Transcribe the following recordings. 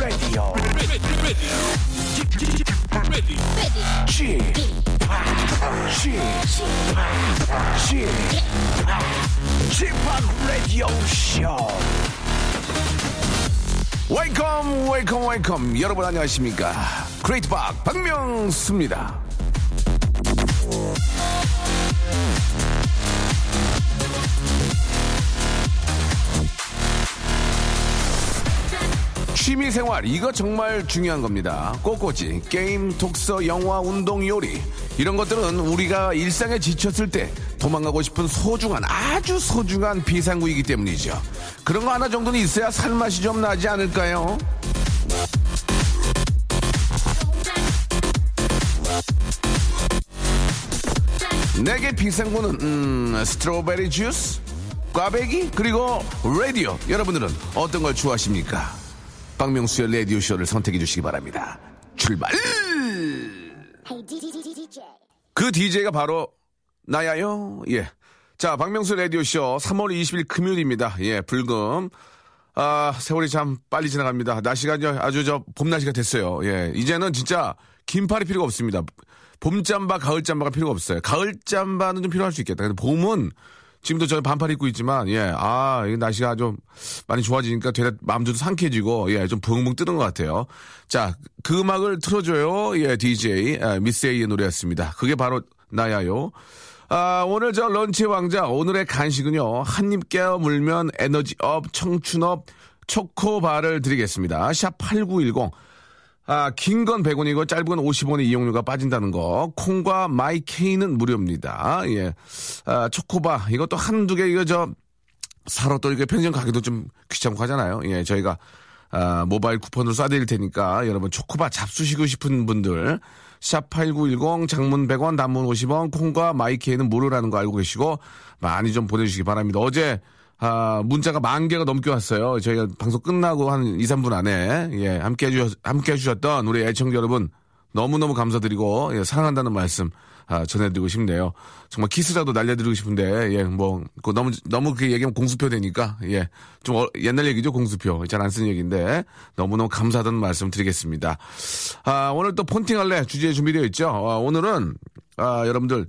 Welcome to the Chip Radio. Chip, Chip, Chip, Radio Show. 웨이컴 웨이컴 웨이컴 여러분 안녕하십니까 크레이트 박 박명수입니다 취미생활 이거 정말 중요한 겁니다 꽃꽂이 게임 독서 영화 운동 요리 이런 것들은 우리가 일상에 지쳤을 때 도망가고 싶은 소중한 아주 소중한 비상구이기 때문이죠 그런 거 하나 정도는 있어야 살맛이 좀 나지 않을까요? 내게 비상구는 음, 스트로베리 주스, 꽈배기 그리고 라디오 여러분들은 어떤 걸 좋아하십니까? 박명수의 라디오 쇼를 선택해 주시기 바랍니다. 출발! 그 DJ가 바로 나야요. 예. 자, 박명수 라디오 쇼 3월 20일 금요일입니다. 예, 불금. 아, 세월이 참 빨리 지나갑니다. 날씨가 아주 저 봄 날씨가 됐어요. 예. 이제는 진짜 긴팔이 필요가 없습니다. 봄 잠바, 가을 잠바가 필요가 없어요. 가을 잠바는 좀 필요할 수 있겠다. 근데 봄은 지금도 저 반팔 입고 있지만, 예, 아, 이 날씨가 좀 많이 좋아지니까 되게 마음도 상쾌해지고, 예, 좀 붕붕 뜨는 것 같아요. 자, 그 음악을 틀어줘요. 예, DJ, 아, 미스 A의 노래였습니다. 그게 바로 나야요. 아, 오늘 저 런치 왕자, 오늘의 간식은요, 한입 깨어 물면 에너지업, 청춘업, 초코바를 드리겠습니다. 샵 8910. 아, 긴 건 100원이고 짧은 건 50원의 이용료가 빠진다는 거. 콩과 마이케이는 무료입니다. 예. 아, 초코바. 이것도 한두 개, 이거 저, 사러 또 이게 편의점 가기도 좀 귀찮고 하잖아요. 예, 저희가, 아, 모바일 쿠폰으로 쏴드릴 테니까 여러분 초코바 잡수시고 싶은 분들. 샵8910 장문 100원 단문 50원 콩과 마이케이는 무료라는 거 알고 계시고 많이 좀 보내주시기 바랍니다. 어제 아, 문자가 만 개가 넘게 왔어요. 저희가 방송 끝나고 한 2, 3분 안에, 예, 함께 해주셨, 함께 해주셨던 우리 애청자 여러분, 너무너무 감사드리고, 예, 사랑한다는 말씀, 아, 전해드리고 싶네요. 정말 키스라도 날려드리고 싶은데, 예, 뭐, 그 너무, 너무 그 얘기하면 공수표 되니까, 예, 좀 어, 옛날 얘기죠, 공수표. 잘 안 쓰는 얘기인데, 너무너무 감사하다는 말씀 드리겠습니다. 아, 오늘 또 폰팅 할래 주제 준비되어 있죠. 아, 오늘은, 아, 여러분들,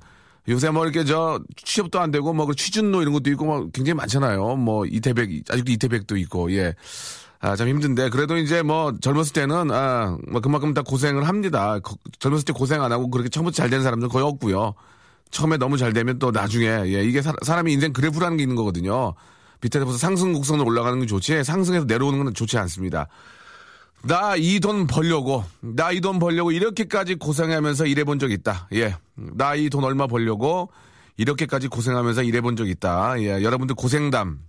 요새 뭐 이렇게 저 취업도 안 되고 뭐 취준로 이런 것도 있고 뭐 굉장히 많잖아요. 뭐 이태백 아직도 이태백도 있고 예. 아, 참 힘든데 그래도 이제 뭐 젊었을 때는 아, 뭐 그만큼 다 고생을 합니다. 거, 젊었을 때 고생 안 하고 그렇게 처음부터 잘 되는 사람들 거의 없고요. 처음에 너무 잘 되면 또 나중에 예, 이게 사, 사람이 인생 그래프라는 게 있는 거거든요. 밑에서 상승 곡선으로 올라가는 게 좋지 상승해서 내려오는 건 좋지 않습니다. 나 이 돈 벌려고, 나 이 돈 벌려고 이렇게까지 고생하면서 일해본 적 있다. 예. 나 이 돈 얼마 벌려고 이렇게까지 고생하면서 일해본 적 있다. 예. 여러분들 고생담,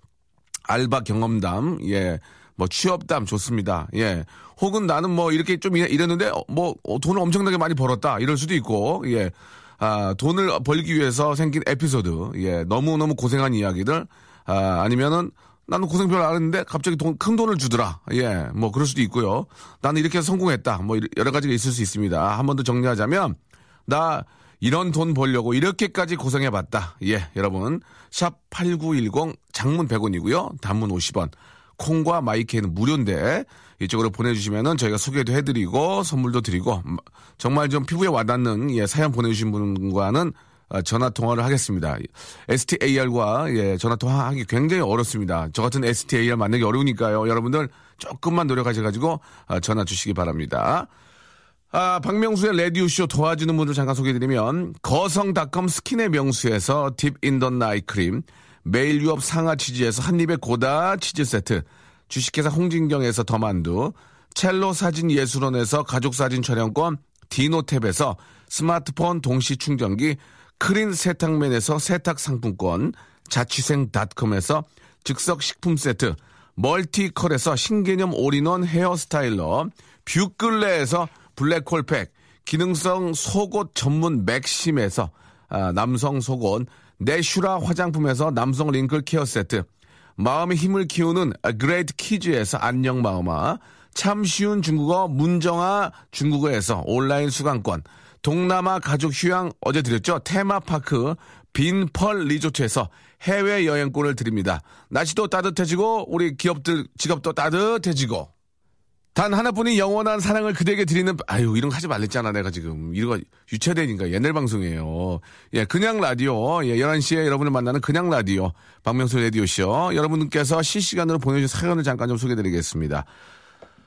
알바 경험담, 예. 뭐 취업담 좋습니다. 예. 혹은 나는 뭐 이렇게 좀 이랬는데 뭐 돈을 엄청나게 많이 벌었다. 이럴 수도 있고, 예. 아, 돈을 벌기 위해서 생긴 에피소드, 예. 너무너무 고생한 이야기들, 아, 아니면은 나는 고생 별로 안 했는데 갑자기 돈, 큰 돈을 주더라. 예, 뭐 그럴 수도 있고요. 나는 이렇게 해서 성공했다. 뭐 여러 가지가 있을 수 있습니다. 한 번 더 정리하자면 나 이런 돈 벌려고 이렇게까지 고생해봤다. 예, 여러분 샵 8910 장문 100원이고요. 단문 50원. 콩과 마이크는 무료인데 이쪽으로 보내주시면은 저희가 소개도 해드리고 선물도 드리고 정말 좀 피부에 와닿는 예, 사연 보내주신 분과는 어, 전화 통화를 하겠습니다. 스타과 예, 전화 통화하기 굉장히 어렵습니다. 저 같은 스타 만나기 어려우니까요. 여러분들 조금만 노력하셔가지고 어, 전화 주시기 바랍니다. 아, 박명수의 레디오쇼 도와주는 분들 잠깐 소개해드리면 거성닷컴 스킨의 명수에서 deep in the night 크림 매일 유업 상하 치즈에서 한입의 고다 치즈 세트 주식회사 홍진경에서 더만두 첼로 사진 예술원에서 가족 사진 촬영권 디노탭에서 스마트폰 동시 충전기 크린 세탁맨에서 세탁 상품권, 자취생닷컴에서 즉석 식품 세트, 멀티컬에서 신개념 all-in-one hair styler, 뷰클레에서 블랙홀팩, 기능성 속옷 전문 맥심에서 아, 남성 속옷, 내슈라 화장품에서 남성 wrinkle care 세트, 마음의 힘을 키우는 그레이트 키즈에서 안녕 마음아, 참 쉬운 중국어 문정아 중국어에서 온라인 수강권, 동남아 가족 휴양 어제 드렸죠. 테마파크 빈펄 리조트에서 해외 여행권을 드립니다. 날씨도 따뜻해지고 우리 기업들 직업도 따뜻해지고 단 하나뿐인 영원한 사랑을 그대에게 드리는 아유 이런 거 하지 말랬잖아 내가 지금 이거 유체되니까 옛날 방송이에요. 예 그냥 라디오 예 11시에 여러분을 만나는 그냥 라디오 박명수 라디오쇼 여러분께서 실시간으로 보내주신 사연을 잠깐 좀 소개드리겠습니다.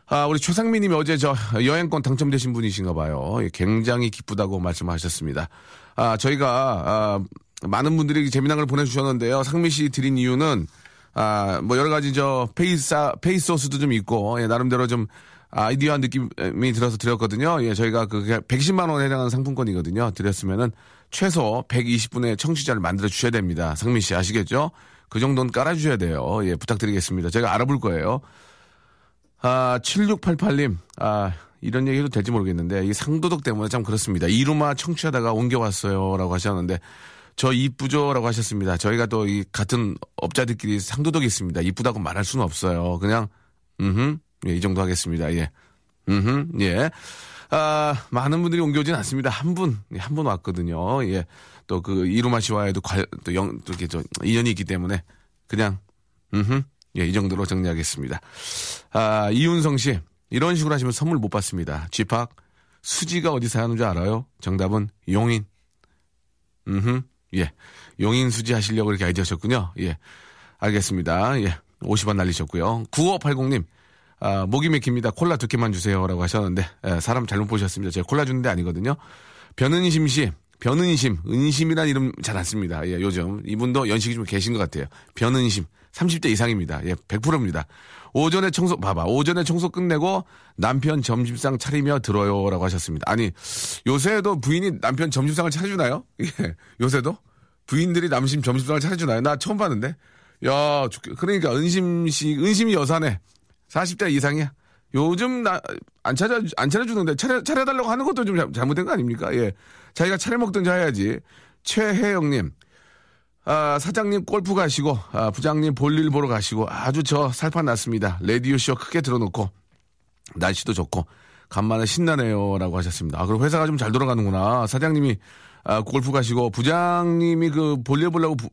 아, 우리 최상민 님이 어제 저 여행권 당첨되신 분이신가 봐요. 예, 굉장히 기쁘다고 말씀하셨습니다. 아, 저희가, 아, 많은 분들이 재미난 걸 보내주셨는데요. 상민 씨 드린 이유는, 아, 뭐 여러 가지 저 페이사, 페이소스도 좀 있고, 예, 나름대로 좀 아이디어한 느낌이 들어서 드렸거든요. 예, 저희가 그 110만 원에 해당하는 상품권이거든요. 드렸으면은 최소 120분의 청취자를 만들어 주셔야 됩니다. 상민 씨 아시겠죠? 그 정도는 깔아주셔야 돼요. 예, 부탁드리겠습니다. 제가 알아볼 거예요. 아, 7688님, 아, 이런 얘기 해도 될지 모르겠는데, 이 상도덕 때문에 참 그렇습니다. 이루마 청취하다가 옮겨왔어요. 라고 하셨는데, 저 이쁘죠? 라고 하셨습니다. 저희가 또 이 같은 업자들끼리 상도덕이 있습니다. 이쁘다고 말할 수는 없어요. 그냥, 음, 예, 이 정도 하겠습니다. 예. 음, 예. 아, 많은 분들이 옮겨오진 않습니다. 한 분, 예, 한분 왔거든요. 예. 또 그 이루마 씨와에도 관, 또 영, 또 이렇게 저 인연이 있기 때문에, 그냥, 음, 예, 이 정도로 정리하겠습니다. 아, 이윤성 씨. 이런 식으로 하시면 선물 못 받습니다. 쥐팍. 수지가 어디 사는 줄 알아요? 정답은 용인. 음 예. 용인 수지 하시려고 이렇게 아이디어 셨군요. 예. 알겠습니다. 예. 50원 날리셨고요. 9580님. 아, 목이 맥힙니다. 콜라 두 개만 주세요. 라고 하셨는데, 예, 사람 잘못 보셨습니다. 제가 콜라 주는 데 아니거든요. 변은심 씨. 변은심. 은심이란 이름 잘 안 씁니다. 예, 요즘. 이분도 연식이 좀 계신 것 같아요. 변은심. 30대 이상입니다. 예, 100%입니다. 오전에 청소, 봐봐. 오전에 청소 끝내고 남편 점심상 차리며 들어요. 라고 하셨습니다. 아니, 요새도 부인이 남편 점심상을 차려주나요? 예, 요새도? 부인들이 남심 점심상을 차려주나요? 나 처음 봤는데? 야, 그러니까 은심 씨, 은심이 여사네. 40대 이상이야. 요즘 나, 안 차려, 안 차려주는데 차려, 차려달라고 하는 것도 좀 잘못된 거 아닙니까? 예. 자기가 차려 먹든지 해야지. 최혜영님. 아, 사장님 골프 가시고, 아, 부장님 볼일 보러 가시고, 아주 저 살판 났습니다. 레디오쇼 크게 들어놓고, 날씨도 좋고, 간만에 신나네요. 라고 하셨습니다. 아, 그럼 회사가 좀 잘 돌아가는구나. 사장님이, 아, 골프 가시고, 부장님이 그 볼일 보려고, 부,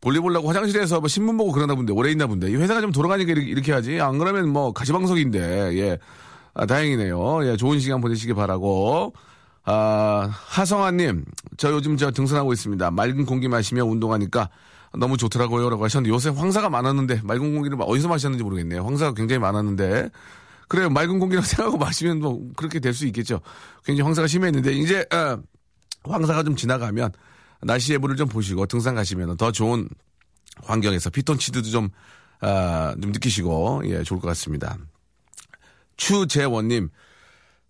볼일 보려고 화장실에서 뭐 신문 보고 그러나 본데, 오래 있나 본데. 이 회사가 좀 돌아가니까 이렇게, 이렇게 하지. 안 그러면 뭐 가시방석인데, 예. 아, 다행이네요. 예, 좋은 시간 보내시기 바라고. 아, 하성아님, 저 요즘 저 등산하고 있습니다. 맑은 공기 마시며 운동하니까 너무 좋더라고요. 라고 하셨는데 요새 황사가 많았는데 맑은 공기를 어디서 마셨는지 모르겠네요. 황사가 굉장히 많았는데. 그래요. 맑은 공기라고 생각하고 마시면 뭐 그렇게 될 수 있겠죠. 굉장히 황사가 심했는데 이제, 어, 황사가 좀 지나가면 날씨 예보를 좀 보시고 등산 가시면 더 좋은 환경에서 피톤치드도 좀, 아, 좀 느끼시고, 예, 좋을 것 같습니다. 추재원님,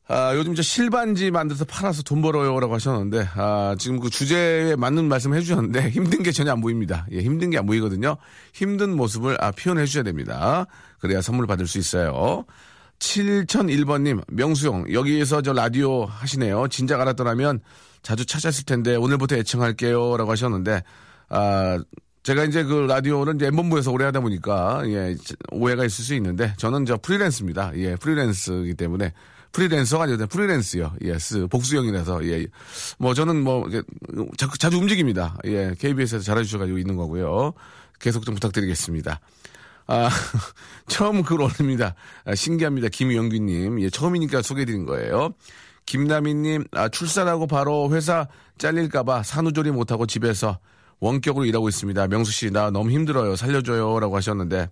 아, 요즘 저 실반지 만들어서 팔아서 돈 벌어요라고 하셨는데, 아, 지금 그 주제에 맞는 말씀 해주셨는데, 힘든 게 전혀 안 보입니다. 예, 힘든 게 안 보이거든요. 힘든 모습을, 아, 표현해 주셔야 됩니다. 그래야 선물 받을 수 있어요. 7001번님, 명수형, 여기에서 저 라디오 하시네요. 진작 알았더라면 자주 찾았을 텐데, 오늘부터 애청할게요. 라고 하셨는데, 아, 제가 이제 그 라디오는 이제 엠본부에서 오래 하다 보니까, 예, 오해가 있을 수 있는데, 저는 저 freelance입니다. 예, freelance이기 때문에, 프리랜서가 아니라 freelance요. 예, s, 복수형이라서, 예. 뭐, 저는 뭐, 자꾸, 자주 움직입니다. 예, KBS에서 잘해주셔가지고 있는 거고요. 계속 좀 부탁드리겠습니다. 아, 처음 글 올립니다. 아, 신기합니다. 김영규님. 예, 처음이니까 소개해드린 거예요. 김남희님, 아, 출산하고 바로 회사 잘릴까봐 산후조리 못하고 집에서 원격으로 일하고 있습니다. 명수씨, 나 너무 힘들어요. 살려줘요. 라고 하셨는데,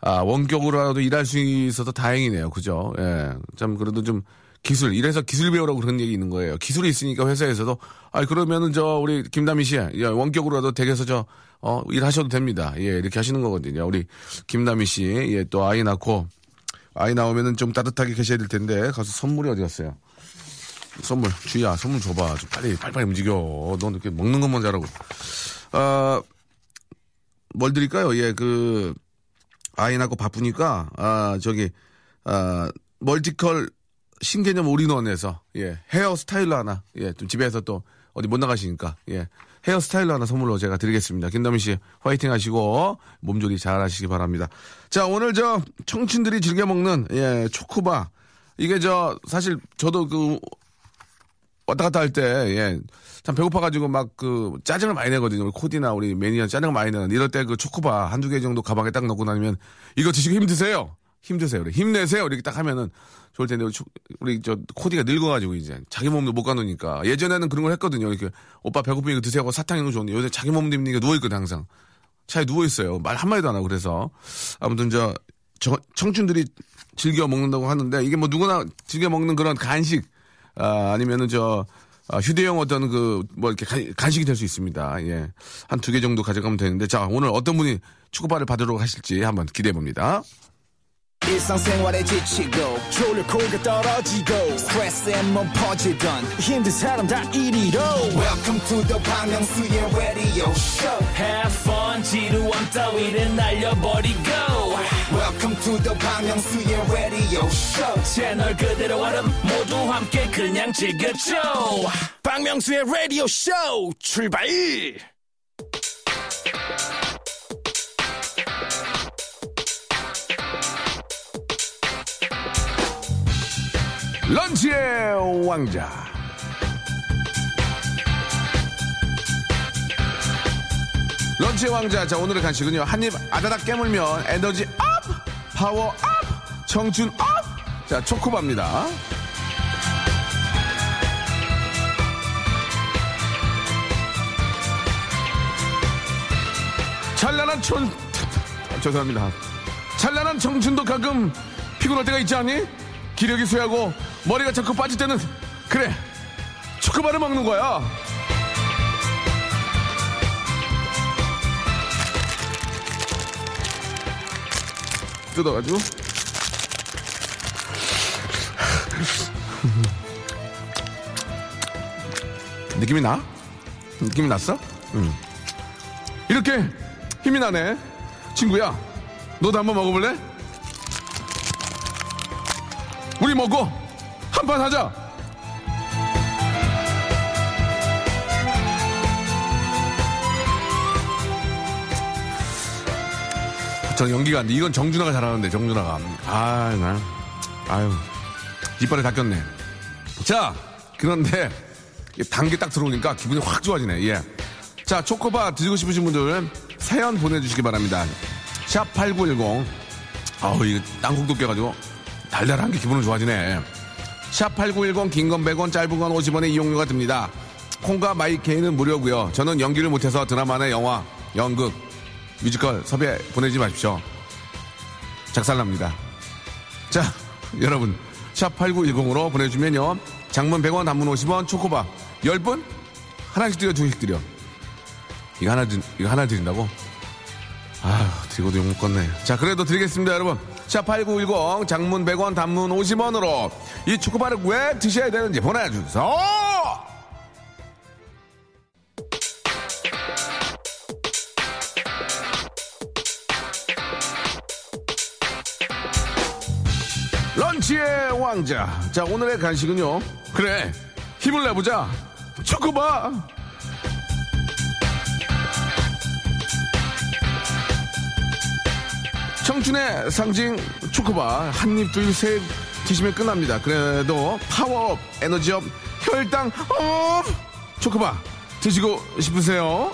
아, 원격으로라도 일할 수 있어서 다행이네요. 그죠? 예. 참, 그래도 좀 기술, 이래서 기술 배우라고 그런 얘기 있는 거예요. 기술이 있으니까 회사에서도, 아, 그러면은 저, 우리 김남희 씨, 예, 원격으로라도 댁에서 저, 어, 일하셔도 됩니다. 예, 이렇게 하시는 거거든요. 우리 김남희 씨, 예, 또 아이 낳고, 아이 나오면은 좀 따뜻하게 계셔야 될 텐데, 가서 선물이 어디 갔어요? 선물, 주희야, 선물 줘봐. 좀 빨리, 빨리빨리 움직여. 넌 이렇게 먹는 것만 잘하고. 아, 뭘 드릴까요? 예, 그, 아이 낳고 바쁘니까 아 저기 아 멀티컬 신개념 올인원에서 예 hair styler 하나 예 좀 집에서 또 어디 못 나가시니까 예 hair styler 하나 선물로 제가 드리겠습니다. 김다민 씨 화이팅 하시고 몸조리 잘 하시기 바랍니다. 자 오늘 저 청춘들이 즐겨 먹는 예 초코바 이게 저 사실 저도 그 왔다 갔다 할 때, 예. 참 배고파가지고 막 그 짜증을 많이 내거든요. 우리 코디나 우리 매니저 짜증을 많이 내는. 이럴 때 그 초코바 한두 개 정도 가방에 딱 넣고 다니면 이거 드시고 힘드세요. 힘드세요. 그래. 힘내세요. 이렇게 딱 하면은 좋을 텐데 우리 저 코디가 늙어가지고 이제 자기 몸도 못 가누니까 예전에는 그런 걸 했거든요. 이렇게 오빠 배고프니까 드세요 하고 사탕 이런 거 좋은데 요새 자기 몸도 힘드니까 누워있거든 항상. 차에 누워있어요. 말 한마디도 안 하고 그래서 아무튼 저, 저 청춘들이 즐겨 먹는다고 하는데 이게 뭐 누구나 즐겨 먹는 그런 간식 아, 아니면은 저 아, 휴대용 어떤 그 뭐 이렇게 간, 식이 될 수 있습니다. 예. 한 두 개 정도 가져가면 되는데 자, 오늘 어떤 분이 축구바를 받으러 가실지 한번 기대해 봅니다. 지치고, 떨어지고, 퍼지던, welcome to the Bang radio show have fun 지루함 따위를 날려버리고 to the Myung-soo's radio show 채널 그대로 얼음 모두 함께 그냥 즐겨줘 박명수의 라디오 쇼 출발 lunch의 왕자. lunch의 왕자. 자, 오늘의 간식은요. 한 입 아다닥 깨물면 에너지 업! 파워 업! 청춘 업! 자, 초코바입니다. 찬란한 촌, 죄송합니다. 찬란한 청춘도 가끔 피곤할 때가 있지 않니? 기력이 쇠하고 머리가 자꾸 빠질 때는 그래 초코바를 먹는 거야. 뜯어가지고 느낌이 나? 느낌이 났어? 응. 이렇게 힘이 나네. 친구야, 너도 한번 먹어볼래? 우리 먹고 한 판 하자. 저 연기가 안 돼. 이건 정준하가 잘하는데, 정준하가. 아, 나. 아유. 이빨에 닦였네. 자, 그런데, 단계 딱 들어오니까 기분이 확 좋아지네, 예. 자, 초코바 드시고 싶으신 분들 사연 보내주시기 바랍니다. 샵 8910. 아우, 이거 땅콩도 껴가지고 달달한 게 기분은 좋아지네. 샵 8910 긴 건 100원 짧은 건 50원의 이용료가 듭니다. 콩과 마이케이는 무료고요. 저는 연기를 못해서 드라마나 영화, 연극, 뮤지컬 섭외 보내지 마십시오. 작살납니다. 자, 여러분 샵8910으로 보내주면요. 장문 100원, 단문 50원, 초코바 10분? 하나씩 드려, 두씩 드려. 이거 하나, 이거 하나 드린다고? 아, 드리고도 욕 먹겠네. 자, 그래도 드리겠습니다, 여러분. 샵8910 장문 100원 단문 50원으로 이 초코바를 왜 드셔야 되는지 보내주세요. 왕자. 자, 오늘의 간식은요. 그래, 힘을 내보자. 초코바. 청춘의 상징 초코바 한 입 둘 셋 드시면 끝납니다. 그래도 파워업 에너지업 혈당 업 초코바 드시고 싶으세요?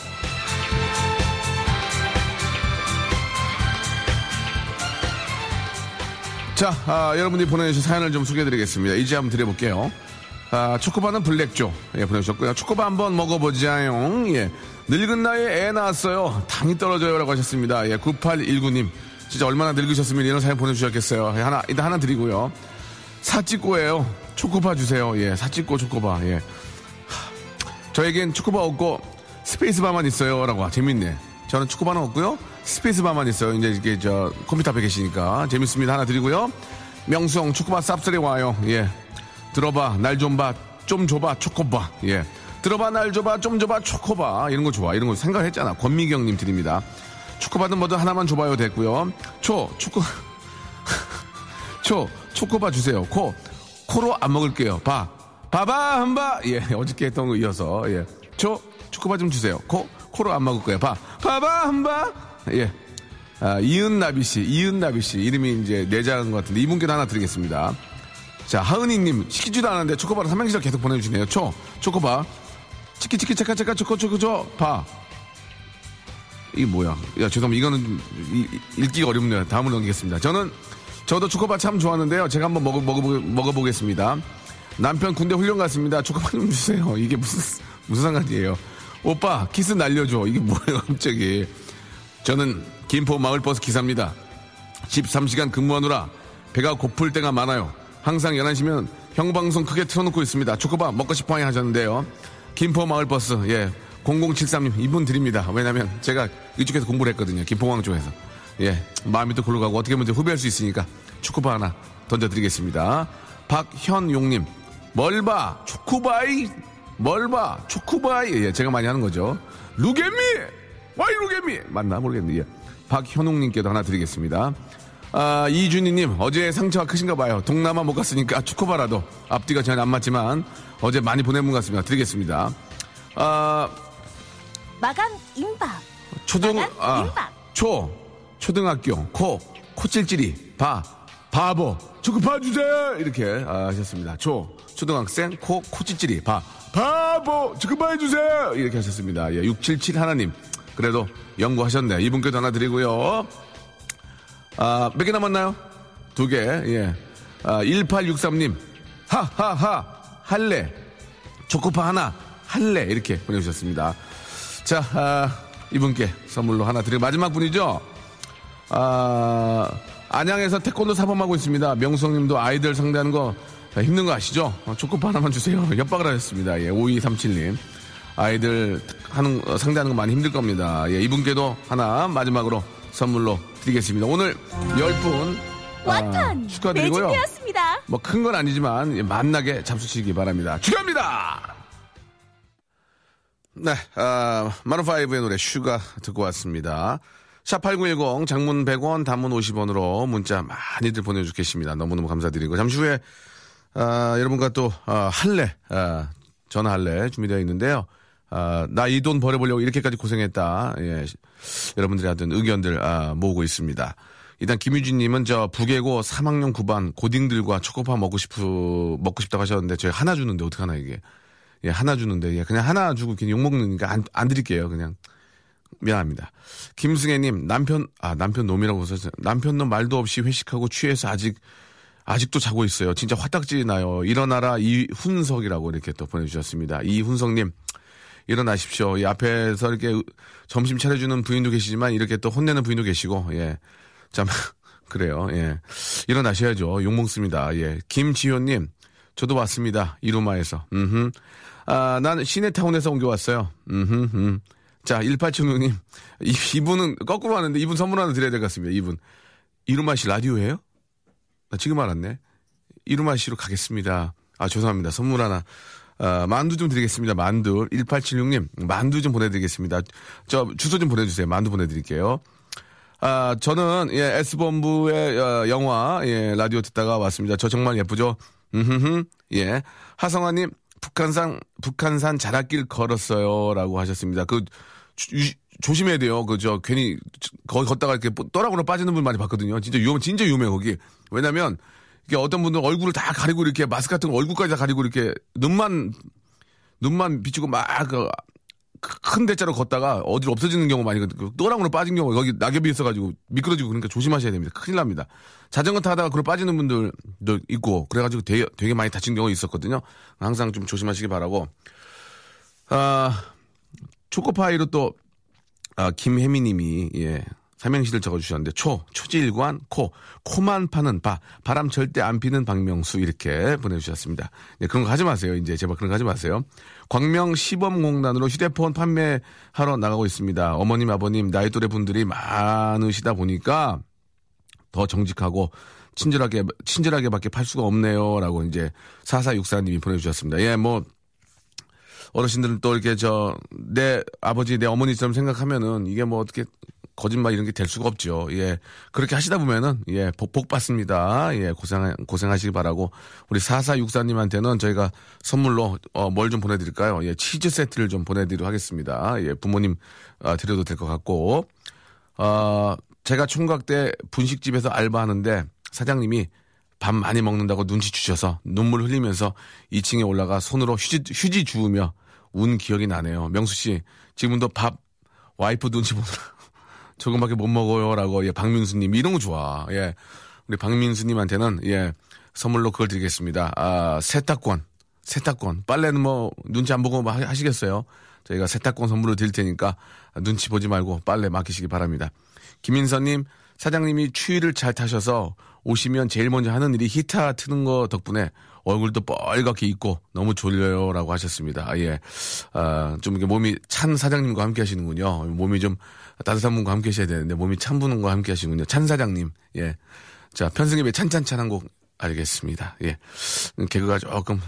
자, 아, 여러분이 보내주신 사연을 좀 소개해드리겠습니다. 이제 한번 드려볼게요. 아, 초코바는 블랙조. 예, 보내주셨고요. 초코바 한번 먹어보자요. 예. 늙은 나이에 애 낳았어요. 당이 떨어져요. 라고 하셨습니다. 예, 9819님. 진짜 얼마나 늙으셨으면 이런 사연 보내주셨겠어요. 하나, 일단 하나 드리고요. 사찌꼬예요. 초코바 주세요. 예, 사찌꼬 초코바. 예. 저에겐 초코바 없고 스페이스바만 있어요. 라고. 재밌네. 저는 초코바는 없고요. 스페이스바만 있어요. 이제 이게 저 컴퓨터 앞에 계시니까. 재밌습니다. 하나 드리고요. 명수형 초코바 쌉쓸이 와요. 예. 들어봐. 날 좀 봐. 좀 줘봐. 초코바. 예. 들어봐. 날 줘봐. 좀 줘봐. 초코바. 이런 거 좋아. 이런 거 생각했잖아. 권미경 님 드립니다. 축구받은 뭐든 하나만 줘봐요 됐고요. 초, 축구, 초, 초코바 주세요. 코, 코로 안 먹을게요. 바, 바바 한바. 예, 어저께 했던 거 이어서 예, 초, 축구바 좀 주세요. 코, 코로 안 먹을 거예요. 바, 바바 한바. 예. 아, 이은나비 씨, 이은나비 씨 이름이 이제 내장 같은데 이분께도 하나 드리겠습니다. 자, 하은이님, 시키지도 않았는데 초코바를 삼행시를 계속 보내주시네요. 초, 초코바. 치키치키 차카 차카 초코 초코 초, 바. 이게 뭐야? 야, 죄송합니다. 이거는 읽기가 어렵네요. 다음으로 넘기겠습니다. 저는, 저도 초코바 참 좋아하는데요. 제가 한번 먹어, 먹어, 먹어보겠습니다. 남편 군대 훈련 갔습니다. 초코바 좀 주세요. 이게 무슨, 무슨 상관이에요. 오빠, 키스 날려줘. 이게 뭐예요, 갑자기. 저는 김포 마을버스 기사입니다. 13시간 근무하느라 배가 고플 때가 많아요. 항상 11시면 형방송 크게 틀어놓고 있습니다. 초코바 먹고 싶어요 하셨는데요. 김포 마을버스, 예. 0073님, 이분 드립니다. 왜냐면 제가 이쪽에서 공부를 했거든요. 김포광 쪽에서. 예. 마음이 또 골로 가고 어떻게 보면 후배할 수 있으니까 초코바 하나 던져드리겠습니다. 박현용님, 멀바, 초코바이, 멀바, 초코바이. 예, 제가 많이 하는 거죠. 루게미! 와이 루게미! 맞나? 모르겠네. 예. 박현웅님께도 하나 드리겠습니다. 아, 이준희님, 어제 상처가 크신가 봐요. 동남아 못 갔으니까 초코바라도 앞뒤가 전혀 안 맞지만 어제 많이 보낸 분 같습니다. 드리겠습니다. 아, 마감 임박. 초등, 마감 아, 임박. 초, 초등학교, 코, 코찔찔이, 바, 바보, 초코바 주세요! 이렇게 아, 하셨습니다. 초, 초등학생, 코, 코찔찔이, 바, 바보, 초코바 해주세요! 이렇게 하셨습니다. 예, 677 하나님. 그래도 연구하셨네. 이분께도 하나 드리고요. 아, 몇 개 남았나요? 두 개, 예. 아, 1863님. 하하하, 할래. 초코파 하나, 할래. 이렇게 보내주셨습니다. 자, 아, 이분께 선물로 하나 드리고 마지막 분이죠? 아, 안양에서 태권도 사범하고 있습니다. 명수님도 아이들 상대하는 거 힘든 거 아시죠? 어, 초코파 하나만 주세요. 협박을 하셨습니다. 예, 5237님. 아이들 하는, 어, 상대하는 거 많이 힘들 겁니다. 예, 이분께도 하나 마지막으로 선물로 드리겠습니다. 오늘 10분. 완판! 축하드리고요. 매진되었습니다. 뭐큰 건 아니지만 예, 만나게 잡수시기 바랍니다. 축하합니다. 네, 아, 마룬5의 노래 Sugar 듣고 왔습니다. 샵8910 장문 100원 단문 50원으로 문자 많이들 보내주 계십니다. 너무너무 감사드리고 잠시 후에 아, 여러분과 또 아, 할래 아, 전화 할래 준비되어 있는데요. 아, 나 이 돈 벌어보려고 이렇게까지 고생했다. 예, 여러분들이 하던 의견들 아, 모으고 있습니다. 일단 김유진님은 저 부계고 3학년 9반 고딩들과 초코바 먹고 싶으 먹고 싶다고 하셨는데 저희 하나 주는데 어떡 하나 이게 예 하나 주는데 예, 그냥 하나 주고 그냥 욕 먹는니까 안, 안 드릴게요 그냥 미안합니다. 김승혜님 남편 아 남편 놈이라고 써서 남편 놈 말도 없이 회식하고 취해서 아직 아직도 자고 있어요. 진짜 화딱지 나요. 일어나라 이훈석이라고 이렇게 또 보내주셨습니다. 이훈석님 일어나십시오. 이 앞에서 이렇게 점심 차려주는 부인도 계시지만 이렇게 또 혼내는 부인도 계시고 예. 참 그래요. 예. 일어나셔야죠. 욕 먹습니다. 예. 김지효님 저도 왔습니다. 이루마에서. 음. 아, 난 시내타운에서 옮겨왔어요. 음. 음. 자, 1876님. 이, 이분은 거꾸로 하는데 이분 선물 하나 드려야 될 것 같습니다. 이분. 이루마 씨 라디오예요? 나 지금 알았네. 이루마 씨로 가겠습니다. 아, 죄송합니다. 선물 하나. 아, 만두 좀 드리겠습니다. 만두. 1876님, 만두 좀 보내드리겠습니다. 저, 주소 좀 보내주세요. 만두 보내드릴게요. 아, 저는, 예, S본부의 어, 영화, 예, 라디오 듣다가 왔습니다. 저 정말 예쁘죠? 음흠흠, 예. 하성아님, 북한산, 북한산 자락길 걸었어요. 라고 하셨습니다. 그, 주- 유- 조심해야 돼요. 그, 저, 괜히, 거기 걷다가 이렇게 떠락으로 빠지는 분 많이 봤거든요. 진짜 위험, 진짜 위험해, 거기. 왜냐면, 이게 어떤 분들 얼굴을 다 가리고 이렇게 마스크 같은 거 얼굴까지 다 가리고 이렇게 눈만, 눈만 비추고 막, 그, 큰 대자로 걷다가 어디로 없어지는 경우 많이 그 또랑으로 빠진 경우 거기 낙엽이 있어가지고 미끄러지고 그러니까 조심하셔야 됩니다. 큰일 납니다. 자전거 타다가 그로 빠지는 분들도 있고 그래가지고 되게, 되게 많이 다친 경우 있었거든요. 항상 좀 조심하시기 바라고. 아 초코파이로 또 아, 김혜미님이 예 삼행시를 적어주셨는데 초 초지일관 코 코만 파는 바 바람 절대 안 피는 박명수 이렇게 보내주셨습니다. 네, 그런 거 하지 마세요. 이제 제발 그런 거 하지 마세요. 광명 시범공단으로 휴대폰 판매하러 나가고 있습니다. 어머님 아버님 나이 또래 분들이 많으시다 보니까 더 정직하고 친절하게 친절하게밖에 팔 수가 없네요 라고 이제 사사육사님이 보내주셨습니다. 예, 뭐 어르신들은 또 이렇게 저 내 아버지 내 어머니처럼 생각하면은 이게 뭐 어떻게 거짓말 이런 게 될 수가 없죠. 예. 그렇게 하시다 보면은 예, 복, 복 받습니다. 예, 고생 고생하시기 바라고 우리 사사육사님한테는 저희가 선물로 어, 뭘 좀 보내 드릴까요? 예, 치즈 세트를 좀 보내 드리도록 하겠습니다. 예, 부모님 아, 드려도 될 것 같고. 어, 제가 총각 때 분식집에서 알바하는데 사장님이 밥 많이 먹는다고 눈치 주셔서 눈물 흘리면서 2층에 올라가 손으로 휴지, 휴지 주우며 운 기억이 나네요. 명수 씨, 지금도 밥 와이프 눈치 보느라 조금밖에 못 먹어요라고 예, 박민수님 이런 거 좋아. 예, 우리 박민수님한테는 예 선물로 그걸 드리겠습니다. 아 세탁권, 세탁권. 빨래는 뭐 눈치 안 보고 뭐 하- 하시겠어요? 저희가 세탁권 선물로 드릴 테니까 눈치 보지 말고 빨래 맡기시기 바랍니다. 김인선님 사장님이 추위를 잘 타셔서 오시면 제일 먼저 하는 일이 히터 트는 거 덕분에 얼굴도 빨갛게 있고 너무 졸려요라고 하셨습니다. 아, 예. 아, 좀 이렇게 몸이 찬 사장님과 함께 하시는군요. 몸이 좀 따뜻한 분과 함께 하셔야 되는데 몸이 찬 분과 함께 하시는군요. 찬 사장님. 예. 자, 편승엽의 찬찬찬한 곡 알겠습니다. 예. 개그가 조금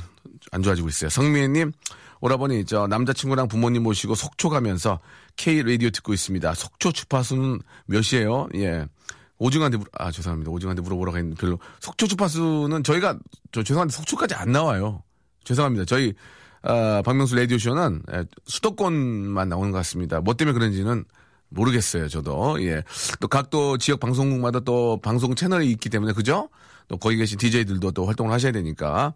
안 좋아지고 있어요. 성미애님, 오라버니, 저 남자친구랑 부모님 모시고 속초 가면서 K 라디오 듣고 있습니다. 속초 주파수는 몇이에요? 예. 오징어한테 물, 아, 죄송합니다. 오징어한테 물어보라고 했는데 별로. 속초 주파수는 저희가, 저 죄송한데 속초까지 안 나와요. 죄송합니다. 저희, 아, 박명수 라디오 쇼는 예, 수도권만 나오는 것 같습니다. 뭐 때문에 그런지는 모르겠어요, 저도. 예. 또 각 또 지역 방송국마다 또 방송 채널이 있기 때문에, 그죠? 또 거기 계신 DJ들도 또 활동을 하셔야 되니까.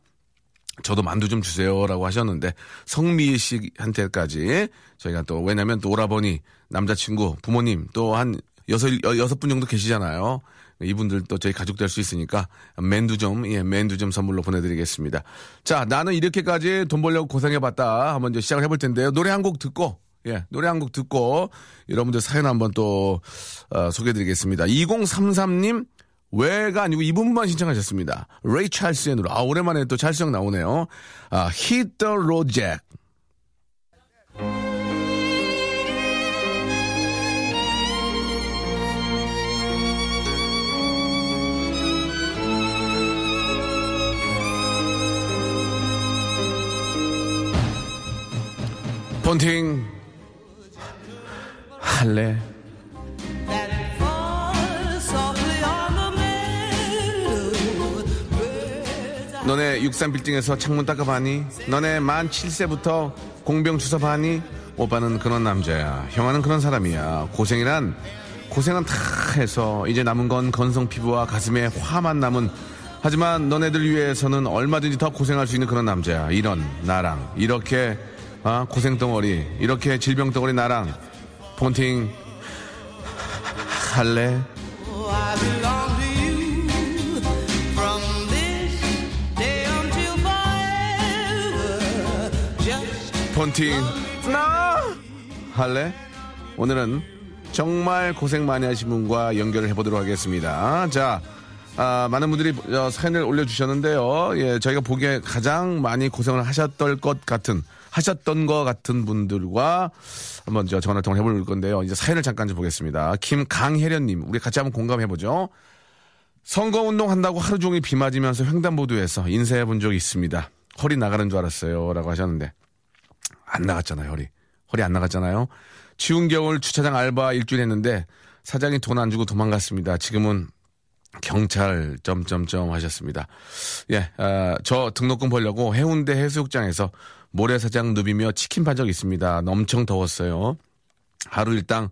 저도 만두 좀 주세요라고 하셨는데 성미 씨한테까지 저희가 또 왜냐면 또 오라버니 남자친구 부모님 또 한 여섯 여- 여섯 분 정도 계시잖아요. 이분들 또 저희 가족 될 수 있으니까 맨두 좀 예, 맨두 좀 선물로 보내드리겠습니다. 자 나는 이렇게까지 돈 벌려고 고생해봤다. 한번 이제 시작을 해볼 텐데요. 노래 한 곡 듣고 예, 노래 한 곡 듣고 여러분들 사연 한번 또 어, 소개해드리겠습니다. 2033님 왜가 아니고 이분만 신청하셨습니다. 레이 찰스의 노래. 아, 오랜만에 또 찰스 형 나오네요. 아, Hit the Road Jack. 폰팅 할래 너네 63빌딩에서 창문 닦아봤니? 너네 만 7세부터 공병 주사봤니? 오빠는 그런 남자야. 형아는 그런 사람이야. 고생이란 고생은 다 해서 이제 남은 건 건성 피부와 가슴에 화만 남은 하지만 너네들 위해서는 얼마든지 더 고생할 수 있는 그런 남자야. 이런 나랑 이렇게 아, 고생 덩어리 이렇게 질병 덩어리 나랑 폰팅 할래? 폰팅 나 할래? 오늘은 정말 고생 많이 하신 분과 연결을 해보도록 하겠습니다. 자, 아, 많은 분들이 어, 사연을 올려주셨는데요. 예, 저희가 보기에 가장 많이 고생을 하셨던 것 같은 하셨던 것 같은 분들과 한번 저 전화 통화 해볼 건데요. 이제 사연을 잠깐 좀 보겠습니다. 김강혜련님, 우리 같이 한번 공감해 보죠. 선거운동 한다고 하루 종일 비 맞으면서 횡단보도에서 인사해 본 적이 있습니다. 허리 나가는 줄 알았어요. 라고 하셨는데, 안 나갔잖아요, 허리. 허리 안 나갔잖아요. 추운 겨울 주차장 알바 일주일 했는데, 사장이 돈 안 주고 도망갔습니다. 지금은 경찰 점점점 하셨습니다. 예, 아, 저 등록금 벌려고 해운대 해수욕장에서 모래사장 누비며 치킨 판적 있습니다. 엄청 더웠어요. 하루 일당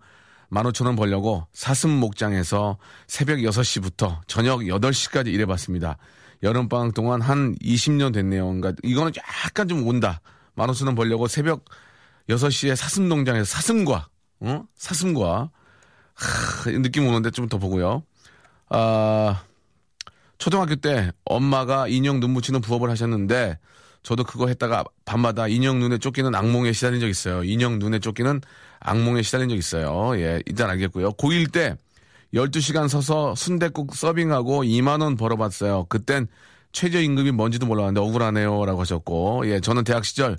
15,000원 벌려고 사슴 목장에서 새벽 6시부터 저녁 8시까지 일해봤습니다. 여름방학 동안 한 20년 됐네요. 그러니까 이거는 약간 좀 온다. 15,000원 벌려고 새벽 6시에 사슴 농장에서 사슴과, 어? 사슴과, 하, 느낌 오는데 좀 더 보고요. 아, 초등학교 때 엄마가 인형 눈 묻히는 부업을 하셨는데 저도 그거 했다가 밤마다 인형 눈에 쫓기는 악몽에 시달린 적 있어요. 인형 눈에 쫓기는 악몽에 시달린 적 있어요. 예, 일단 알겠고요. 고1 때 12시간 서서 순댓국 서빙하고 2만원 벌어봤어요. 그땐 최저임금이 뭔지도 몰랐는데 억울하네요. 라고 하셨고, 예, 저는 대학 시절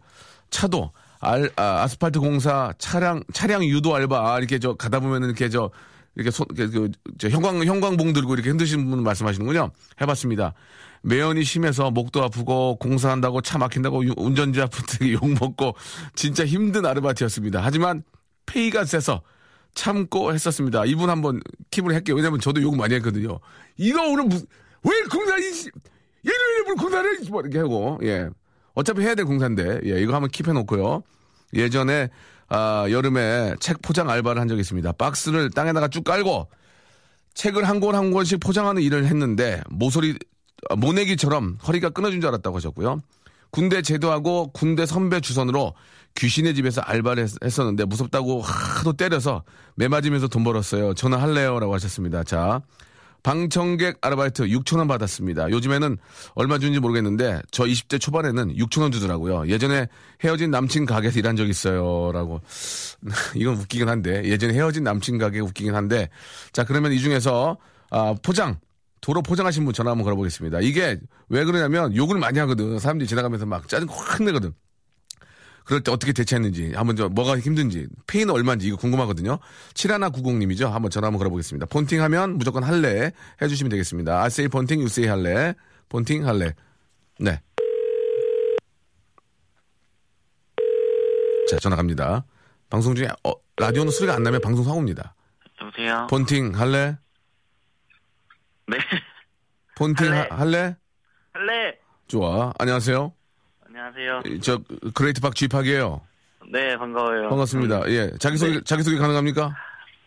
차도 알, 아, 스팔트 공사 차량, 차량 유도 알바, 아, 이렇게 저 가다 보면은 이렇게 저, 이렇게 손, 그, 저 형광, 형광봉 들고 이렇게 흔드시는 분 말씀하시는군요. 해봤습니다. 매연이 심해서 목도 아프고 공사한다고 차 막힌다고 유- 운전자 분들이 욕먹고 진짜 힘든 아르바이트였습니다. 하지만 페이가 세서 참고 했었습니다. 이분 한번 킵을 할게요. 왜냐면 저도 욕 많이 했거든요. 이거 오늘 무, 왜 공사, 이, 씨, 일요일에 뭘 공사를, 해? 뭐 이렇게 하고, 예. 어차피 해야 될 공사인데, 예, 이거 한번 킵해놓고요. 예전에, 아, 여름에 책 포장 알바를 한 적이 있습니다. 박스를 땅에다가 쭉 깔고, 책을 한권한 권씩 포장하는 일을 했는데, 모서리 모내기처럼 허리가 끊어진 줄 알았다고 하셨고요. 군대 제도하고 군대 선배 주선으로 귀신의 집에서 알바를 했, 했었는데 무섭다고 하도 때려서 매 맞으면서 돈 벌었어요. 저는 할래요라고 하셨습니다. 자, 방청객 아르바이트 6천 원 받았습니다. 요즘에는 얼마 주는지 모르겠는데 저 20대 초반에는 6천 원 주더라고요. 예전에 헤어진 남친 가게에서 일한 적 있어요 라고. 이건 웃기긴 한데 예전에 헤어진 남친 가게 웃기긴 한데 자 그러면 이 중에서 아, 포장 도로 포장하신 분 전화 한번 걸어보겠습니다. 이게 왜 그러냐면 욕을 많이 하거든. 사람들이 지나가면서 막 짜증 확 내거든. 그럴 때 어떻게 대처했는지 한번 저 뭐가 힘든지 페이는 얼마인지 이거 궁금하거든요. 7190님이죠. 한번 전화 한번 걸어보겠습니다. 본팅 하면 무조건 할래 해주시면 되겠습니다. I say 본팅, you say 할래. 폰팅 할래. 네. 자 전화 갑니다. 방송 중에 어, 라디오는 소리가 안 나면 방송 사고입니다. 여보세요? 폰팅 할래? 네. 폰팅 할래. 하- 할래? 할래? 좋아. 안녕하세요. 안녕하세요. 저 great 박 G-Park이에요. 네, 반가워요. 반갑습니다. 예. 자기소개, 네. 자기소개 가능합니까?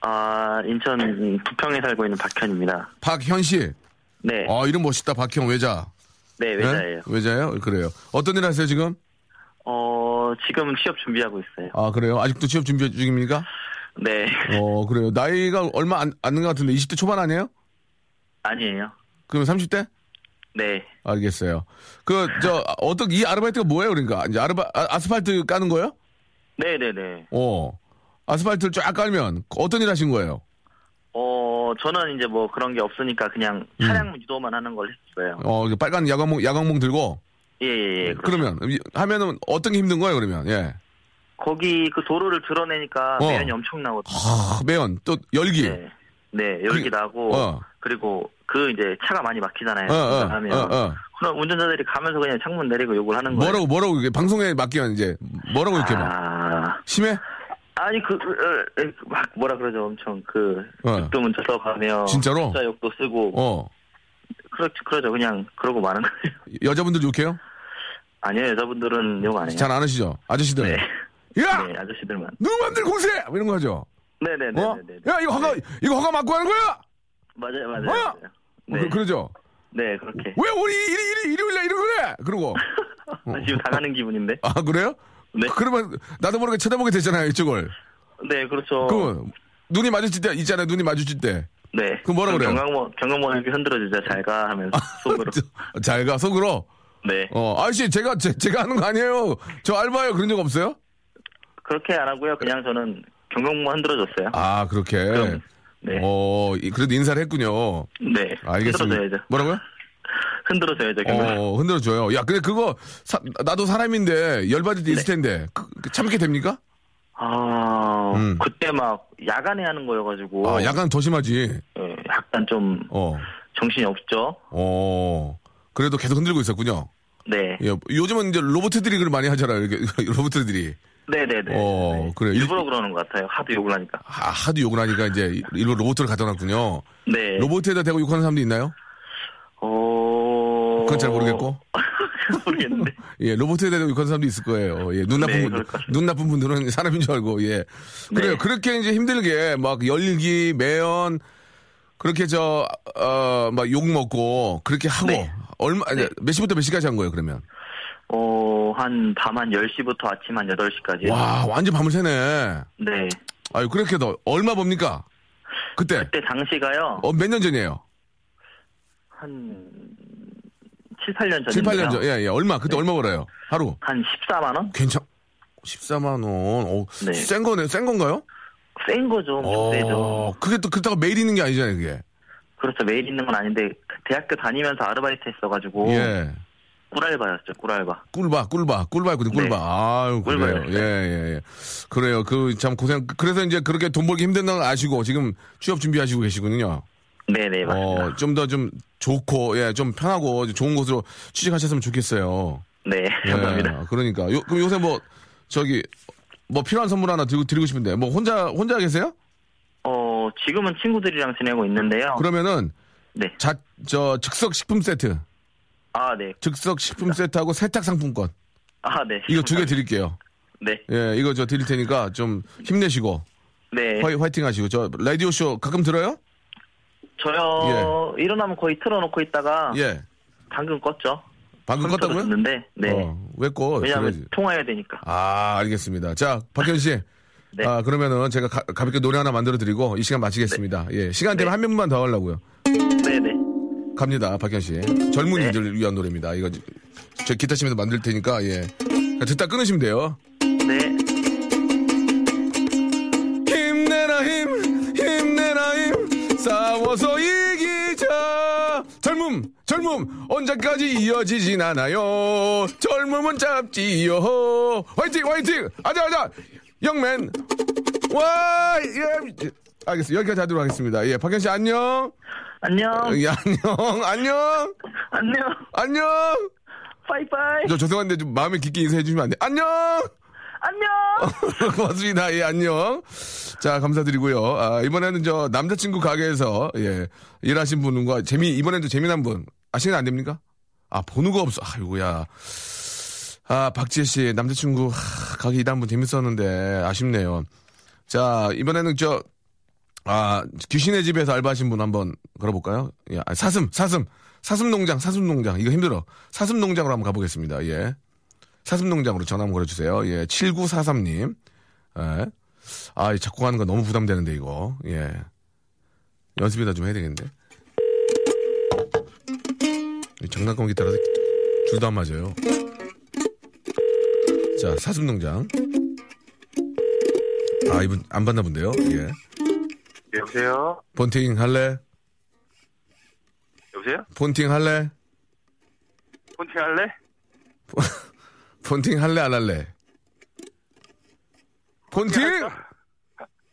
아, 인천 부평에 살고 있는 박현입니다. 박현 씨. 네. 아, 이름 멋있다. 박형 외자. 네, 네? 외자예요. 외자예요? 그래요. 어떤 일 하세요, 지금? 어, 지금 취업 준비하고 있어요. 아, 그래요. 아직도 취업 준비 중입니까? 네. 어, 그래요. 나이가 얼마 안, 안는 것 같은데 20대 초반 아니에요? 아니에요. 그럼 30대? 네. 알겠어요. 그, 저, 어떤, 이 아르바이트가 뭐예요, 그러니까? 이제 아르바, 아, 아스팔트 까는 거예요? 네네네. 어. 아스팔트를 쫙 깔면 어떤 일 하신 거예요? 어, 저는 이제 뭐 그런 게 없으니까 그냥 차량 유도만 하는 걸 했어요. 어, 빨간 야광봉, 야광봉 들고. 예, 예, 예. 그렇죠. 그러면, 이- 하면은 어떤 게 힘든 거예요, 그러면? 예. 거기 그 도로를 드러내니까 어. 매연이 엄청나거든요. 아, 매연. 또, 열기. 네. 네, 열기 그- 나고, 어. 그리고 그 이제 차가 많이 막히잖아요. 어, 어, 하면 어, 어. 그럼 운전자들이 가면서 그냥 창문 내리고 욕을 하는 거예요. 뭐라고, 뭐라고, 이게 방송에 맡기면 이제, 뭐라고 이렇게 막. 아, 심해? 아니 그막 뭐라 그러죠 엄청 그 어. 욕도 문자 써가며 진짜로? 진짜 욕도 쓰고 어. 그렇죠 그러죠 그냥 그러고 마는 거예요. 여자분들 욕해요? 아니요 여자분들은 욕 안 해요. 잘 안 하시죠? 아저씨들. 네. 야! 네 아저씨들만. 누구 맘대로 공세! 뭐 이런 거 하죠? 네네네. 어? 네, 네, 야, 이거 허가, 이거 허가 맞고 하는 거야! 맞아요 맞아요. 어? 맞아요. 네. 그, 그러죠? 네 그렇게. 왜 우리 일, 일, 일요일날 이러고 그래! 그러고. 아, 지금 당하는 기분인데. 아, 그래요? 네. 그러면 나도 모르게 쳐다보게 되잖아요, 이쪽을. 네 그렇죠. 그 눈이 마주칠 때 있잖아요, 눈이 마주칠 때. 네. 그럼 뭐라 그래요? 경강모 경강모 이렇게 흔들어주자 잘 가 하면서 속으로. 저- 잘 가, 속으로. 네. 어, 아저씨, 제가, 제, 제가 하는 거 아니에요. 저 알바예요. 그런 적 없어요? 그렇게 안 하고요. 그냥 저는 경강모 흔들어줬어요. 아, 그렇게. 그럼, 네. 어, 이- 그래도 인사를 했군요. 네. 알겠습니다. 흔들어줘야죠. 뭐라고요? 흔들어줘야죠 경강모. 어, 흔들어줘요. 야, 근데 그거, 사- 나도 사람인데, 열받을 때 있을 네. 텐데, 그, 그 참게 됩니까? 아, 음. 그때 막 야간에 하는 거여가지고. 아, 약간 더 심하지. 예, 약간 좀 어, 정신이 없죠. 어. 그래도 계속 흔들고 있었군요. 네. 예, 요즘은 이제 로봇들이 그걸 많이 하잖아요. 이렇게, 로봇들이. 네네네. 어, 네. 그래요. 일부러 그러는 것 같아요. 하도 욕을 하니까. 하, 하도 욕을 하니까 이제 일부러 로봇을 갖다 놨군요. 네. 로봇에다 대고 욕하는 사람도 있나요? 어. 그건 잘 모르겠고. 모르겠는데. 예, 로봇에 대고 욕하는 사람도 있을 거예요. 예, 눈 나쁜 네, 분. 눈 나쁜 분들은 사람인 줄 알고, 예. 그래요. 네. 그렇게 이제 힘들게 막 열기, 매연, 그렇게 저, 어, 막 욕 먹고, 그렇게 하고, 네. 얼마, 네. 몇 시부터 몇 시까지 한 거예요, 그러면? 어, 한 밤 한 10시부터 아침 한 8시까지. 와, 완전 밤을 새네. 네. 아유, 그렇게 도 얼마 봅니까? 그때? 그때 당시가요. 어, 몇 년 전이에요? 한 7, 8년 전인데요. 7, 8년 전. 예, 예. 얼마? 그때 네. 얼마 벌어요? 하루? 한 14만원? 괜찮, 14만원. 어, 네. 센 거네, 센 건가요? 센 거죠. 엄청 세죠. 어, 그게 또 그렇다고 매일 있는 게 아니잖아요, 그게. 그렇죠. 매일 있는 건 아닌데, 그 대학교 다니면서 아르바이트 했어가지고. 예. 꿀알바였죠, 꿀알바. 꿀바, 꿀바, 꿀바 있거든, 꿀바. 네. 아유, 그래요. 꿀바였어요. 예, 예, 예. 그래요. 그, 참 고생, 그래서 이제 그렇게 돈 벌기 힘든 걸 아시고 지금 취업 준비하시고 계시군요. 네네, 맞습니다. 어, 좀 더 좀 좋고, 예, 좀 편하고 좋은 곳으로 취직하셨으면 좋겠어요. 네, 예, 감사합니다. 그러니까. 요, 그럼 요새 뭐, 저기, 뭐 필요한 선물 하나 드리고, 드리고 싶은데, 뭐 혼자, 혼자 계세요? 어, 지금은 친구들이랑 지내고 있는데요. 그러면은, 네. 자, 저, 즉석 식품 세트. 아, 네. 즉석 식품 세트하고 세탁 상품권. 아, 네. 이거 두 개 드릴게요. 네. 예, 이거 저 드릴 테니까 좀 힘내시고. 네. 화이, 화이팅 하시고. 저, 라디오 쇼 가끔 들어요? 저요, 일어나면 거의 틀어놓고 있다가, 예. 방금 껐죠. 방금 껐다고요? 듣는데, 네. 어, 왜 꺼? 왜냐하면 그래야지. 통화해야 되니까. 아, 알겠습니다. 자, 박현 씨. 네. 아, 그러면은 제가 가, 가볍게 노래 하나 만들어 드리고 이 시간 마치겠습니다. 예. 시간 되면 네. 한 명만 더 하려고요. 갑니다, 박현 씨. 젊은이들 위한 노래입니다. 이거 저 기타 치면서 만들 테니까 예. 듣다 끊으시면 돼요. 네. 힘내라 힘, 힘내라 힘, 싸워서 이기자. 젊음, 젊음, 언제까지 이어지진 않아요. 젊음은 짧지요. 화이팅, 화이팅! 아자, 아자! 영맨, 와, 예. 알겠습니다. 여기까지 하도록 하겠습니다. 예, 박현 씨 안녕. 안녕. 예, 안녕, 안녕, 안녕. 안녕. 빠이빠이. 저 죄송한데 좀 마음에 깊게 인사해 주시면 안 돼. 안녕! 안녕. 고맙습니다. 예, 안녕. 자, 감사드리고요. 아, 이번에는 저 남자친구 가게에서, 예, 일하신 분과 재미, 이번에도 재미난 분, 아시는 안 됩니까? 아, 번호가 없어. 아이고야. 아, 박지혜 씨, 남자친구, 하, 가게 일한 분 재밌었는데, 아쉽네요. 자, 이번에는 저, 아, 귀신의 집에서 알바하신 분 한번 걸어볼까요? 예, 아, 사슴, 사슴, 사슴 농장, 사슴 농장. 이거 힘들어. 사슴 농장으로 한번 가보겠습니다. 예. 사슴 농장으로 전화 한번 걸어주세요. 예, 7943님. 예. 아, 이 자꾸 하는 거 너무 부담되는데, 이거. 예. 연습이다 좀 해야 되겠는데. 이 장난감 기타라서 줄도 안 맞아요. 자, 사슴 농장. 아, 이분 안 받나 본데요? 예. 여보세요? 폰팅 할래? 여보세요? 폰팅 할래? 폰팅 할래? 폰팅 할래, 안 할래? 폰팅?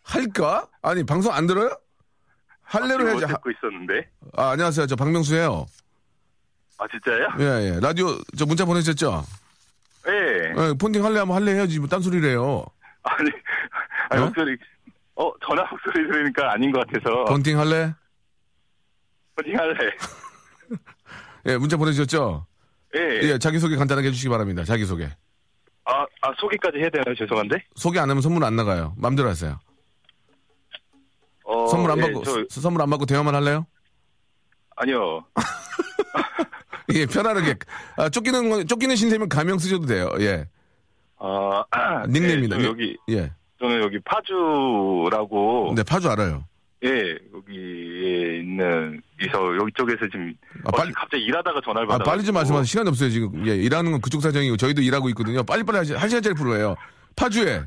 할까? 아니, 방송 안 들어요? 할래로 해야지. 못 하- 듣고 있었는데. 아, 안녕하세요. 저 박명수예요. 아, 진짜요? 예, 예. 라디오, 저 문자 보내셨죠? 예. 예, 폰팅 할래 하면 할래 해야지. 뭐 딴소리래요. 아니, 아니, 어? 목소리, 어, 전화 목소리 들으니까 아닌 것 같아서. 폰팅 할래? 폰팅 할래? 예, 문자 보내주셨죠? 예. 예, 자기소개 간단하게 해주시기 바랍니다. 자기소개. 아, 아, 소개까지 해야 되나요? 죄송한데? 소개 안 하면 선물 안 나가요. 맘대로 하세요. 어, 선물 안 예, 받고, 저, 서- 선물 안 받고 대화만 할래요? 아니요. 예, 편안하게. 아, 쫓기는, 건- 쫓기는 신세면 가명 쓰셔도 돼요. 예. 어, 닉네임입니다. 예, 저 닉- 여기, 예. 저는 여기 파주라고. 네, 파주 알아요. 예, 여기에 있는, 이서, 여기 쪽에서 지금. 아, 어, 빨리- 갑자기 일하다가 전화를 아, 받아. 빨리 좀 말씀하세요. 시간이 없어요, 지금. 예, 일하는 건 그쪽 사정이고, 저희도 일하고 있거든요. 빨리빨리 하시, 한 시간짜리 프로예요. 파주에,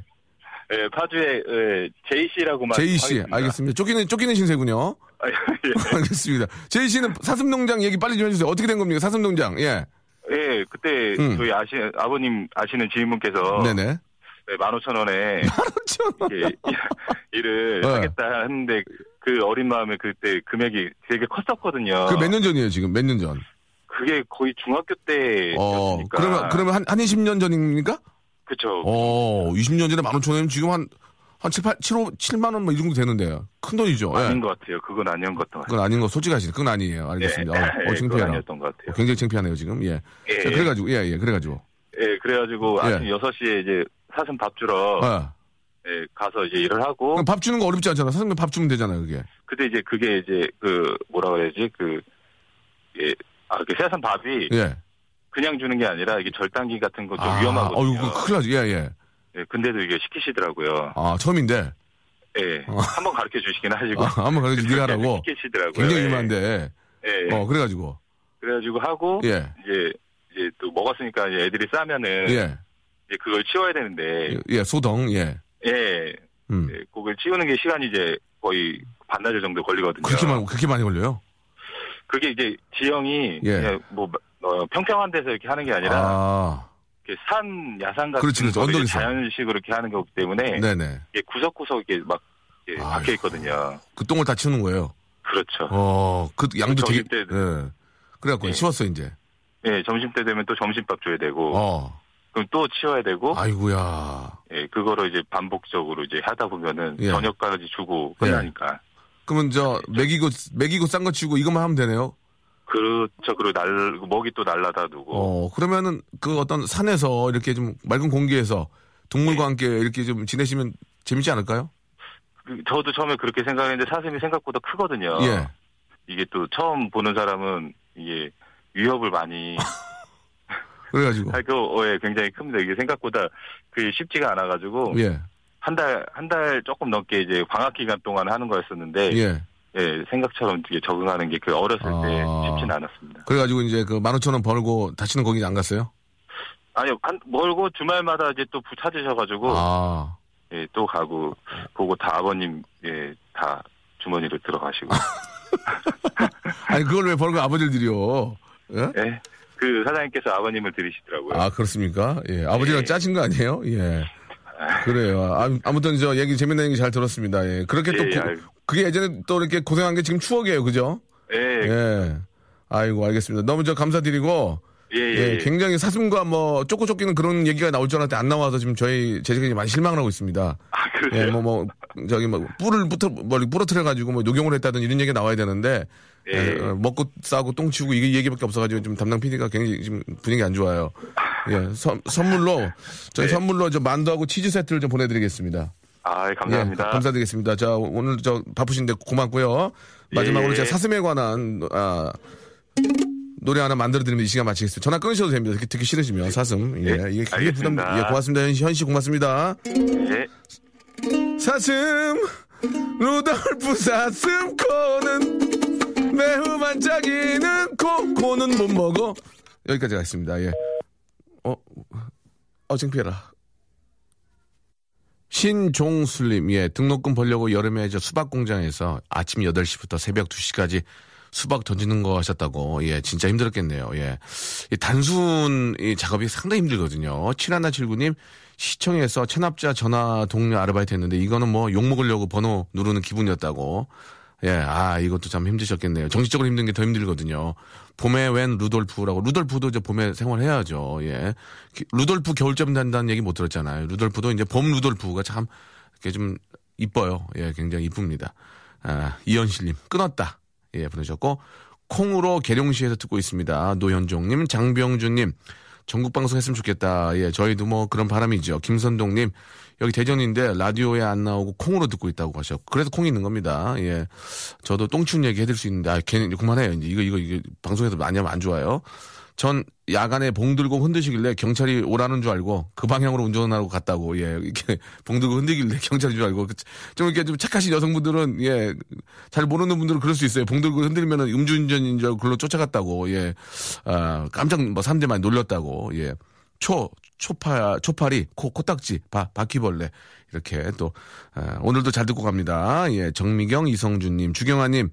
예, 파주에, 예, 제이씨라고만. 제이씨. 알겠습니다. 쫓기는, 쫓기는 신세군요. 아, 예. 알겠습니다. 제이씨는 사슴농장 얘기 빨리 좀 해주세요. 어떻게 된 겁니까? 사슴농장. 예. 예, 그때 음. 저희 아시 아버님 아시는 지인분께서 네네. 네, 15,000원에 예, 일을 네. 하겠다 했는데 그 어린 마음에 그때 금액이 되게 컸었거든요. 그 몇 년 전이에요, 지금? 몇 년 전? 그게 거의 중학교 때였으니까. 어, 그러면, 그러면 한, 한 20년 전입니까? 그쵸. 어, 20년 전에 15,000원이면 지금 한, 한 7, 8, 7, 5, 7만 원 뭐 이 정도 되는데요. 큰 돈이죠. 예. 아닌 것 같아요. 그건 아니었던 것 같아요. 그건 아닌 거 솔직하시네. 그건 아니에요. 알겠습니다. 예, 어, 어, 예, 그건 창피해라. 아니었던 것 같아요. 어, 굉장히 창피하네요, 지금. 예. 예, 자, 그래가지고, 예, 예, 그래가지고. 예, 그래가지고 예. 아침 6시에 이제 사슴 밥 주러 아. 예, 가서 이제 일을 하고 밥 주는 거 어렵지 않잖아. 선생님 밥 주면 되잖아요, 그게. 그때 이제 그게 이제 그 뭐라 그래야지 그 예, 아, 그 새삼 밥이 예. 그냥 주는 게 아니라 이게 절단기 같은 거 좀 아, 위험하거든요. 어이구, 큰일 나지. 예, 예. 예, 근데도 이게 시키시더라고요. 아, 처음인데. 예, 한번 가르쳐 주시긴 하시고. 어. 아, 한번 가르쳐 네가 하라고. 시키시더라고요. 굉장히 예. 유만한데. 예, 어, 그래 가지고. 그래 가지고 하고 예. 이제 이제 또 먹었으니까 이제 애들이 싸면은 예. 이제 그걸 치워야 되는데 예, 소덩, 예. 예, 음. 예, 그걸 치우는 게 시간이 이제 거의 반나절 정도 걸리거든요. 그렇게 많이, 그렇게 많이 걸려요? 그게 이제 지형이 예. 그냥 뭐 어, 평평한 데서 이렇게 하는 게 아니라 아, 이렇게 산 야산 같은 그렇지, 그렇지. 언덕에서. 자연식으로 이렇게 하는 거기 때문에 네네. 이게 구석구석 이게 막 이렇게 아이고. 박혀 있거든요. 그 똥을 다 치우는 거예요. 그렇죠. 어, 그 양도 되게, 때- 예. 그래갖고 예. 치웠어, 이제. 예, 점심 때 되면 또 점심밥 줘야 되고 어. 그럼 또 치워야 되고 아이고야. 예, 그거를 이제 반복적으로 이제 하다 보면은 예. 저녁까지 주고 끝나니까 그러면 저, 먹이고, 먹이고 싼 거 치우고 이것만 하면 되네요? 그렇죠. 그리고 날 먹이 또 날라다 두고 어, 그러면은 그 어떤 산에서 이렇게 좀 맑은 공기에서 동물과 예. 함께 이렇게 좀 지내시면 재밌지 않을까요? 그- 저도 처음에 그렇게 생각했는데 사슴이 생각보다 크거든요. 예. 이게 또 처음 보는 사람은 이게 위협을 많이 그래가지고. 하고 어, 예, 굉장히 큽니다. 이게 생각보다 그 쉽지가 않아가지고 예, 한 달 한 달 조금 넘게 이제 방학 기간 동안 하는 거였었는데 예. 예, 생각처럼 이게 적응하는 게 그 어렸을 때 아. 쉽지는 않았습니다. 그래가지고 이제 그 만 오천 원 벌고 다시는 거기 안 갔어요? 아니요, 한 멀고 주말마다 이제 또 찾으셔가지고 아. 예, 또 가고 보고 다 아버님 예, 다 주머니로 들어가시고 아니, 그걸 왜 벌고 아버지를 드려? 예? 예, 그 사장님께서 아버님을 들이시더라고요. 아, 그렇습니까? 예. 아버지랑 예. 짜신 거 아니에요? 예. 그래요. 아, 아무튼 저 얘기 재밌는 얘기 잘 들었습니다. 예. 그렇게 또 예, 고-. 그게 예전에 또 이렇게 고생한 게 지금 추억이에요. 그죠? 예, 예, 예. 아이고, 알겠습니다. 너무 저 감사드리고 예, 예, 예, 예. 굉장히 사슴과 뭐 쫓고 쫓기는 그런 얘기가 나올 줄 알았는데 안 나와서 지금 저희 제작진이 많이 실망을 하고 있습니다. 아, 그래요? 예, 뭐, 뭐, 저기, 뭐, 뿔을 부터, 뭐, 부러뜨려가지고, 뭐, 녹용을 했다든 이런 얘기가 나와야 되는데, 예. 예, 어, 먹고 싸고 똥 치우고 이게 얘기밖에 없어가지고 좀 담당 PD가 굉장히 지금 분위기 안 좋아요. 예, 선, 선물로, 저희 네. 선물로 저 만두하고 치즈 세트를 좀 보내드리겠습니다. 아, 예, 감사합니다. 예, 감사드리겠습니다. 자, 오늘 저 바쁘신데 고맙고요. 마지막으로 예. 제가 사슴에 관한, 아, 노래 하나 만들어드리면 이 시간 마치겠습니다. 전화 끊으셔도 됩니다. 듣기, 듣기 싫으시면 사슴. 예, 예, 이게 굉장히 부담. 예, 고맙습니다. 현씨, 현씨 고맙습니다. 예. 사슴 루돌프 사슴 코는 매우 반짝이는 코 코는 못 먹어 여기까지 가겠습니다 예. 어, 어 창피해라 신종술님 예 등록금 벌려고 여름에 저 수박 공장에서 아침 8시부터 새벽 2시까지 수박 던지는 거 하셨다고 예 진짜 힘들었겠네요 예이 단순 이 작업이 상당히 힘들거든요 7179님 시청에서 체납자 전화 독려 아르바이트 했는데 이거는 뭐 욕 먹으려고 번호 누르는 기분이었다고 예, 아, 이것도 참 힘드셨겠네요. 정신적으로 힘든 게 더 힘들거든요. 봄에 웬 루돌프라고. 루돌프도 이제 봄에 생활해야죠. 예. 기- 루돌프 겨울잠 잔다는 얘기 못 들었잖아요. 루돌프도 이제 봄 루돌프가 참, 이렇게 좀 이뻐요. 예, 굉장히 이쁩니다. 아, 이현실님, 끊었다. 예, 보내셨고, 콩으로 계룡시에서 듣고 있습니다. 노현종님, 장병준님, 전국 방송 했으면 좋겠다. 예, 저희도 뭐 그런 바람이죠. 김선동님, 여기 대전인데 라디오에 안 나오고 콩으로 듣고 있다고 하셨고, 그래서 콩이 있는 겁니다. 예. 저도 똥충 얘기 해드릴 수 있는데, 아, 괜히 그만해요. 이제 이거, 이거, 이거 방송에서 많이 하면 안 좋아요. 전 야간에 봉 들고 흔드시길래 경찰이 오라는 줄 알고 그 방향으로 운전하고 갔다고, 예. 이렇게 봉 들고 흔들길래 경찰인 줄 알고. 좀 이렇게 좀 착하신 여성분들은, 예. 잘 모르는 분들은 그럴 수 있어요. 봉 들고 흔들면은 음주운전인 줄 알고 글로 쫓아갔다고, 예. 아, 깜짝 뭐 사람들 많이 놀렸다고, 예. 초, 초파, 초파리, 코, 코딱지, 바, 바퀴벌레. 이렇게 또, 아, 오늘도 잘 듣고 갑니다. 예, 정미경, 이성준님, 주경아님,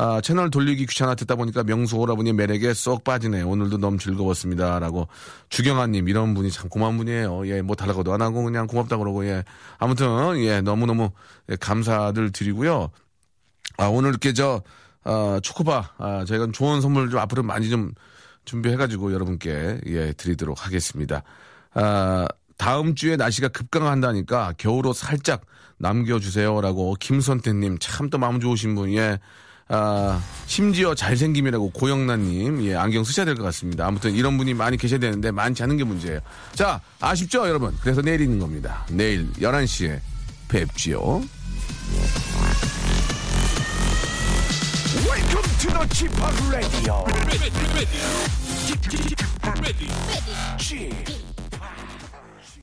아, 채널 돌리기 귀찮아 듣다 보니까 명수 오라버니 매력에 쏙 빠지네. 오늘도 너무 즐거웠습니다. 라고. 주경아님, 이런 분이 참 고마운 분이에요. 예, 뭐 달라고도 안 하고 그냥 고맙다 그러고, 예. 아무튼, 예, 너무너무 예, 감사들 드리고요. 아, 오늘 이렇게 저, 아, 초코바, 아, 저희가 좋은 선물 좀 앞으로 많이 좀 준비해가지고 여러분께, 예, 드리도록 하겠습니다. 아, 다음 주에 날씨가 급강한다니까 겨울옷 살짝 남겨주세요라고 김선태님 참 또 마음 좋으신 분, 예. 아, 심지어 잘생김이라고 고영란님, 예, 안경 쓰셔야 될 것 같습니다. 아무튼 이런 분이 많이 계셔야 되는데 많지 않은 게 문제예요. 자, 아쉽죠, 여러분? 그래서 내일 있는 겁니다. 내일 11시에 뵙지요. Welcome to the Chip Radio. ready, ready, ready, ready. Chip